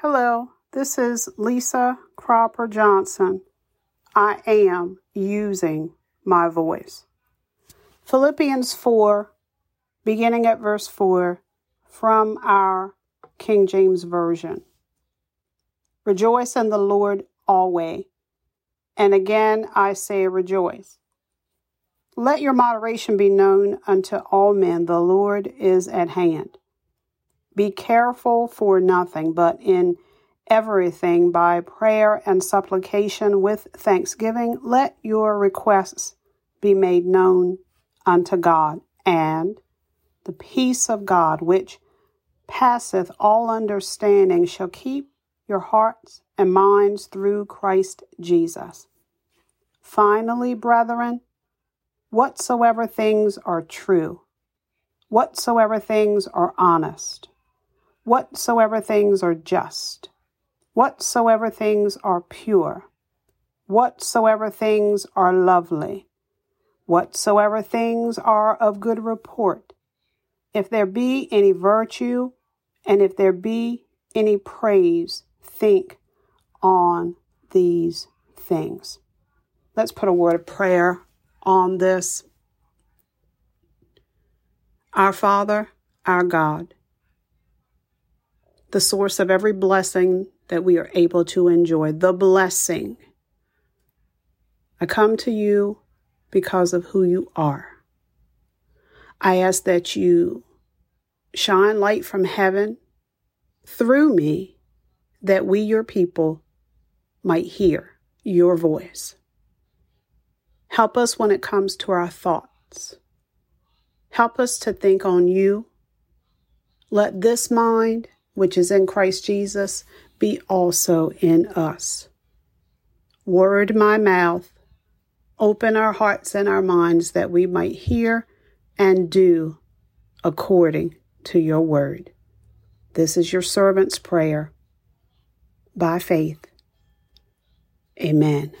Hello, this is Lisa Cropper Johnson. I am using my voice. Philippians 4, beginning at verse 4, from our King James Version. Rejoice in the Lord always. And again I say rejoice. Let your moderation be known unto all men. The Lord is at hand. Be careful for nothing, but in everything by prayer and supplication with thanksgiving, let your requests be made known unto God, and the peace of God, which passeth all understanding, shall keep your hearts and minds through Christ Jesus. Finally, brethren, whatsoever things are true, whatsoever things are honest, whatsoever things are just, whatsoever things are pure, whatsoever things are lovely, whatsoever things are of good report, if there be any virtue, and if there be any praise, think on these things. Let's put a word of prayer on this. Our Father, our God, the source of every blessing that we are able to enjoy, the blessing. I come to you because of who you are. I ask that you shine light from heaven through me that we, your people, might hear your voice. Help us when it comes to our thoughts. Help us to think on you. Let this mind which is in Christ Jesus, be also in us. Word my mouth, open our hearts and our minds that we might hear and do according to your word. This is your servant's prayer by faith. Amen.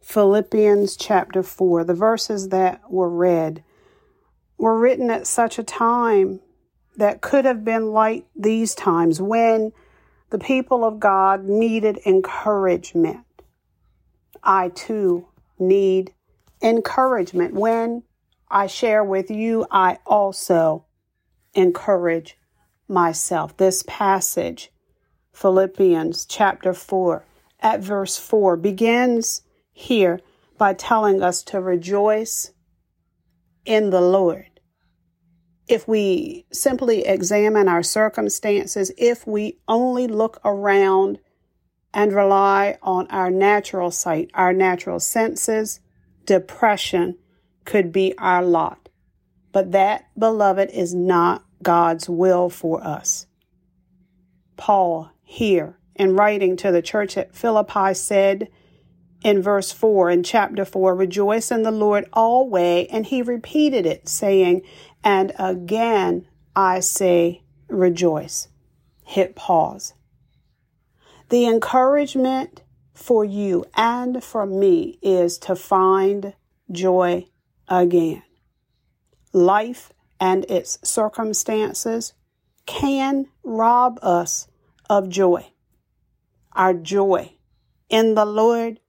Philippians chapter 4, the verses that were read were written at such a time that could have been like these times when the people of God needed encouragement. I too need encouragement. When I share with you, I also encourage myself. This passage, Philippians chapter 4, at verse 4, begins here by telling us to rejoice in the Lord if we simply examine our circumstances, if we only look around and rely on our natural sight, our natural senses, depression could be our lot. But that, beloved, is not God's will for us. Paul, here in writing to the church at Philippi, said in verse 4 in chapter 4, Rejoice in the Lord always. And he repeated it, saying, and again, I say rejoice. Hit pause. The encouragement for you and for me is to find joy again. Life and its circumstances can rob us of joy. Our joy in the Lord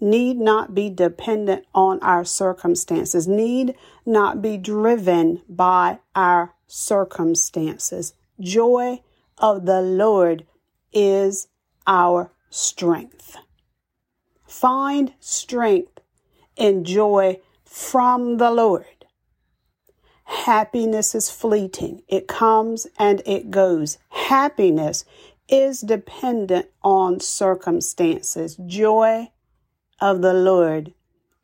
need not be dependent on our circumstances, need not be driven by our circumstances. Joy of the Lord is our strength. Find strength and joy from the Lord. Happiness is fleeting. It comes and it goes. Happiness is dependent on circumstances. Joy of the Lord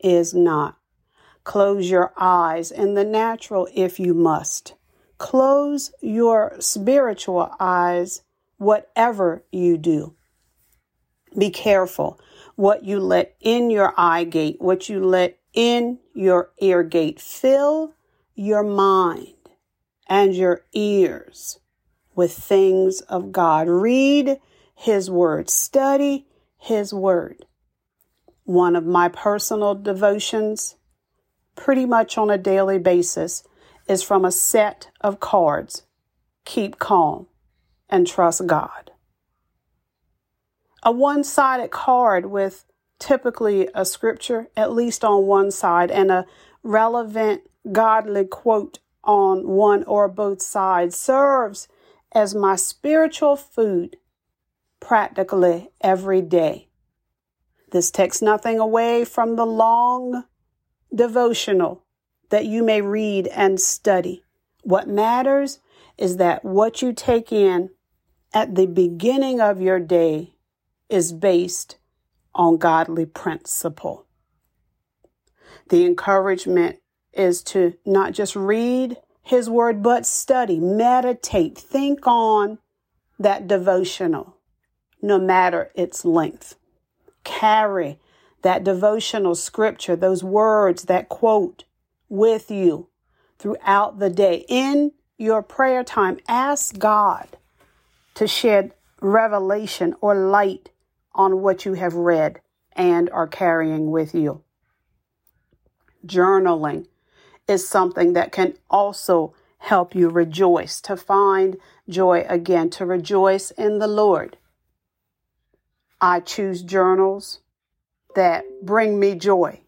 is not. Close your eyes in the natural if you must. Close your spiritual eyes, whatever you do. Be careful what you let in your eye gate, what you let in your ear gate. Fill your mind and your ears with things of God. Read His Word, study His Word one of my personal devotions, pretty much on a daily basis, is from a set of cards Keep calm and trust God. a one sided card with typically a scripture, at least on one side, and a relevant godly quote on one or both sides serves as my spiritual food practically every day. This takes nothing away from the long devotional that you may read and study. What matters is that what you take in at the beginning of your day is based on godly principle. The encouragement is to not just read his word, but study, meditate, think on that devotional, no matter its length. Carry that devotional scripture, those words, that quote with you throughout the day. In your prayer time, ask God to shed revelation or light on what you have read and are carrying with you. Journaling is something that can also help you rejoice, to find joy again, to rejoice in the Lord. I choose journals that bring me joy,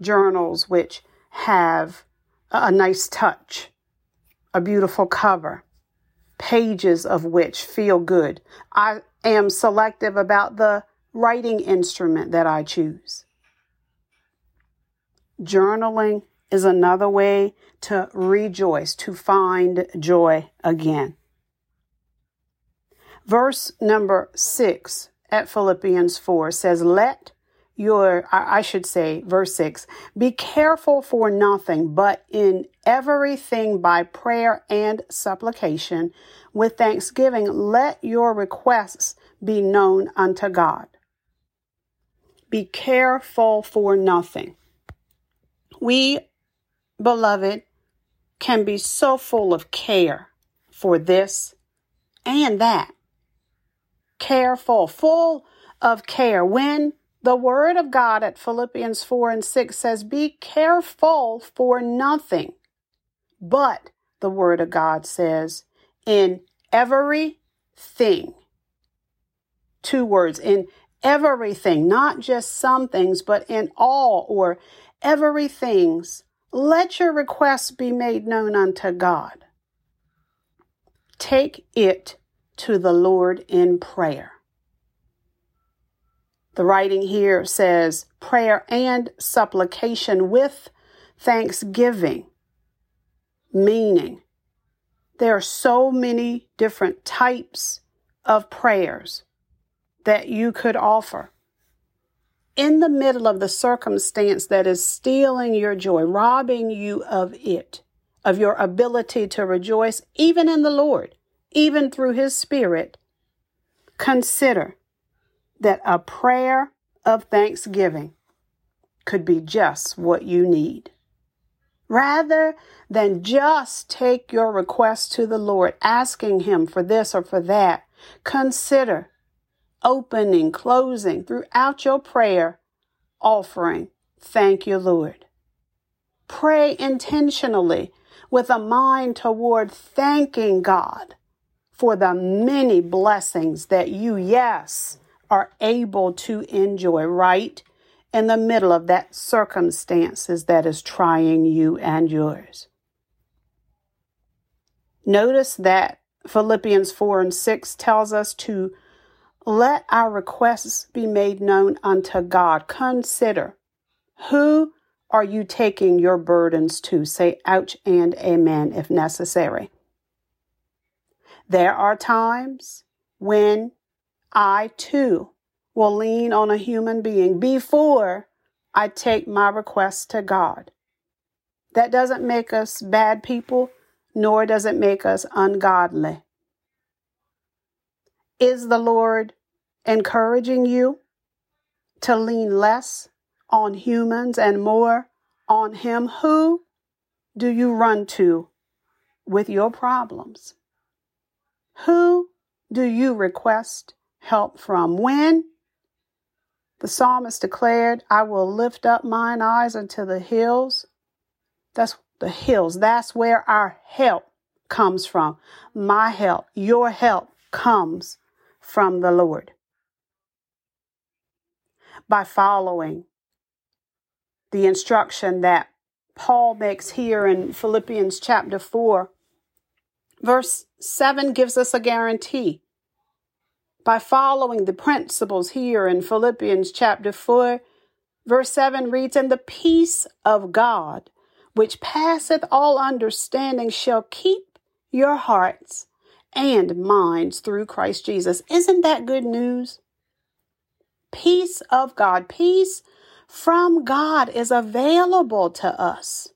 journals which have a nice touch, a beautiful cover, pages of which feel good. I am selective about the writing instrument that I choose. Journaling is another way to rejoice, to find joy again. Verse number six at Philippians 4 says, Let your, I should say, verse 6 Be careful for nothing, but in everything by prayer and supplication with thanksgiving, let your requests be known unto God. Be careful for nothing. We, beloved, can be so full of care for this and that. Careful, full of care. When the word of God at Philippians 4 and 6 says, Be careful for nothing. But the word of God says, In everything. Two words, in everything, not just some things, but in all or everything's. Let your requests be made known unto God. Take it to the Lord in prayer. The writing here says prayer and supplication with thanksgiving, meaning there are so many different types of prayers that you could offer. In the middle of the circumstance that is stealing your joy, robbing you of it, of your ability to rejoice, even in the Lord, even through His Spirit, consider that a prayer of thanksgiving could be just what you need. Rather than just take your request to the Lord, asking Him for this or for that, consider opening, closing throughout your prayer, offering, Thank you, Lord. Pray intentionally with a mind toward thanking God for the many blessings that you, yes, are able to enjoy right in the middle of that circumstances that is trying you and yours. Notice that Philippians 4 and 6 tells us to let our requests be made known unto God. Consider who are you taking your burdens to? Say ouch and amen if necessary. There are times when I too will lean on a human being before I take my request to God. That doesn't make us bad people, nor does it make us ungodly. Is the Lord encouraging you to lean less on humans and more on Him? Who do you run to with your problems? Who do you request help from. When the psalmist declared, I will lift up mine eyes unto the hills. That's the hills. That's where our help comes from. My help, your help comes from the Lord. by following the instruction that Paul makes here in Philippians chapter 4. Verse 7 gives us a guarantee. By following the principles here in Philippians chapter 4, verse 7 reads, And the peace of God, which passeth all understanding, shall keep your hearts and minds through Christ Jesus. Isn't that good news? Peace of God, peace from God is available to us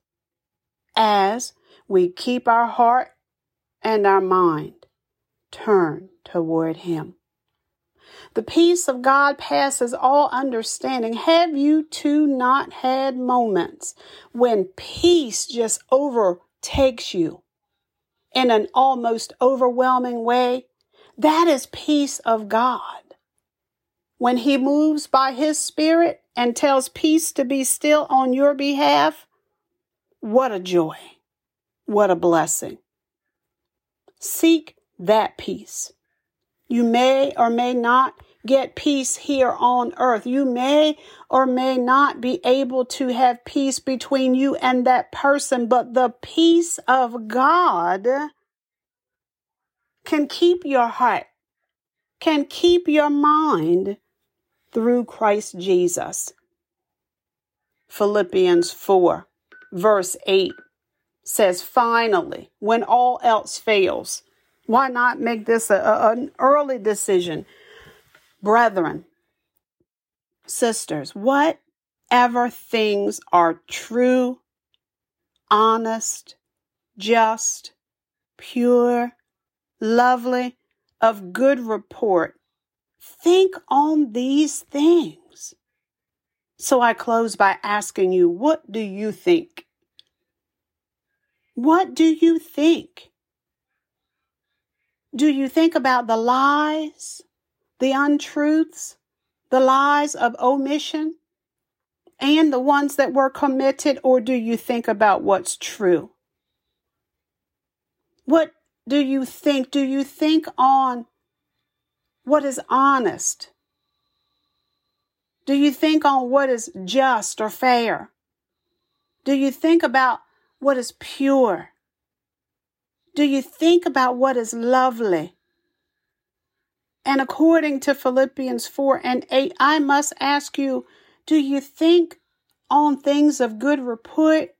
as we keep our heart and our mind turn toward Him. The peace of God passes all understanding. Have you too not had moments when peace just overtakes you in an almost overwhelming way? That is peace of God. When He moves by His Spirit and tells peace to be still on your behalf, what a joy. What a blessing. Seek that peace. You may or may not get peace here on earth. You may or may not be able to have peace between you and that person, but the peace of God can keep your heart, can keep your mind through Christ Jesus. Philippians 4, verse 8 says, Finally, when all else fails, why not make this a, a, an early decision? Brethren, sisters, whatever things are true, honest, just, pure, lovely, of good report, think on these things. So I close by asking you, what do you think? What do you think? Do you think about the lies, the untruths, the lies of omission, and the ones that were committed, or do you think about what's true? What do you think? Do you think on what is honest? Do you think on what is just or fair? Do you think about what is pure? Do you think about what is lovely? And according to Philippians 4 and 8, I must ask you do you think on things of good report?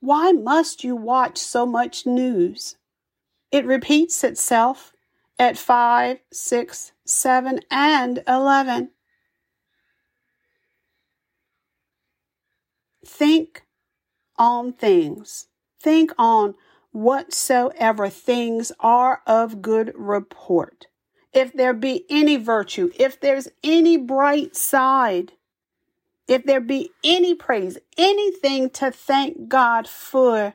Why must you watch so much news? It repeats itself at 5, 6, 7, and 11. Think on things. Think on whatsoever things are of good report. If there be any virtue, if there's any bright side, if there be any praise, anything to thank God for,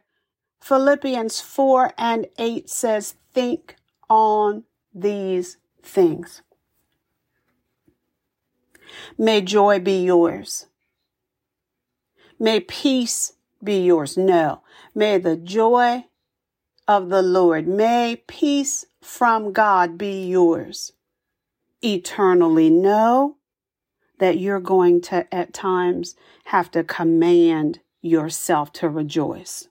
Philippians 4 and 8 says, think on these things. May joy be yours. May peace be yours. No. May the joy of the Lord. May peace from God be yours eternally. Know that you're going to at times have to command yourself to rejoice.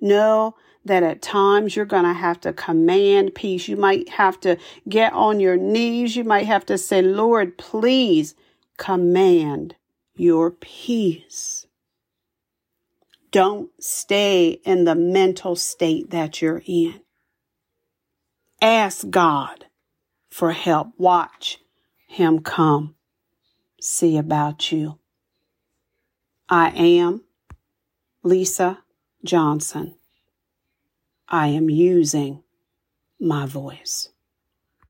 Know that at times you're going to have to command peace. You might have to get on your knees. You might have to say, Lord, please command your peace. Don't stay in the mental state that you're in. Ask God for help. Watch Him come. See about you. I am Lisa Johnson. I am using my voice.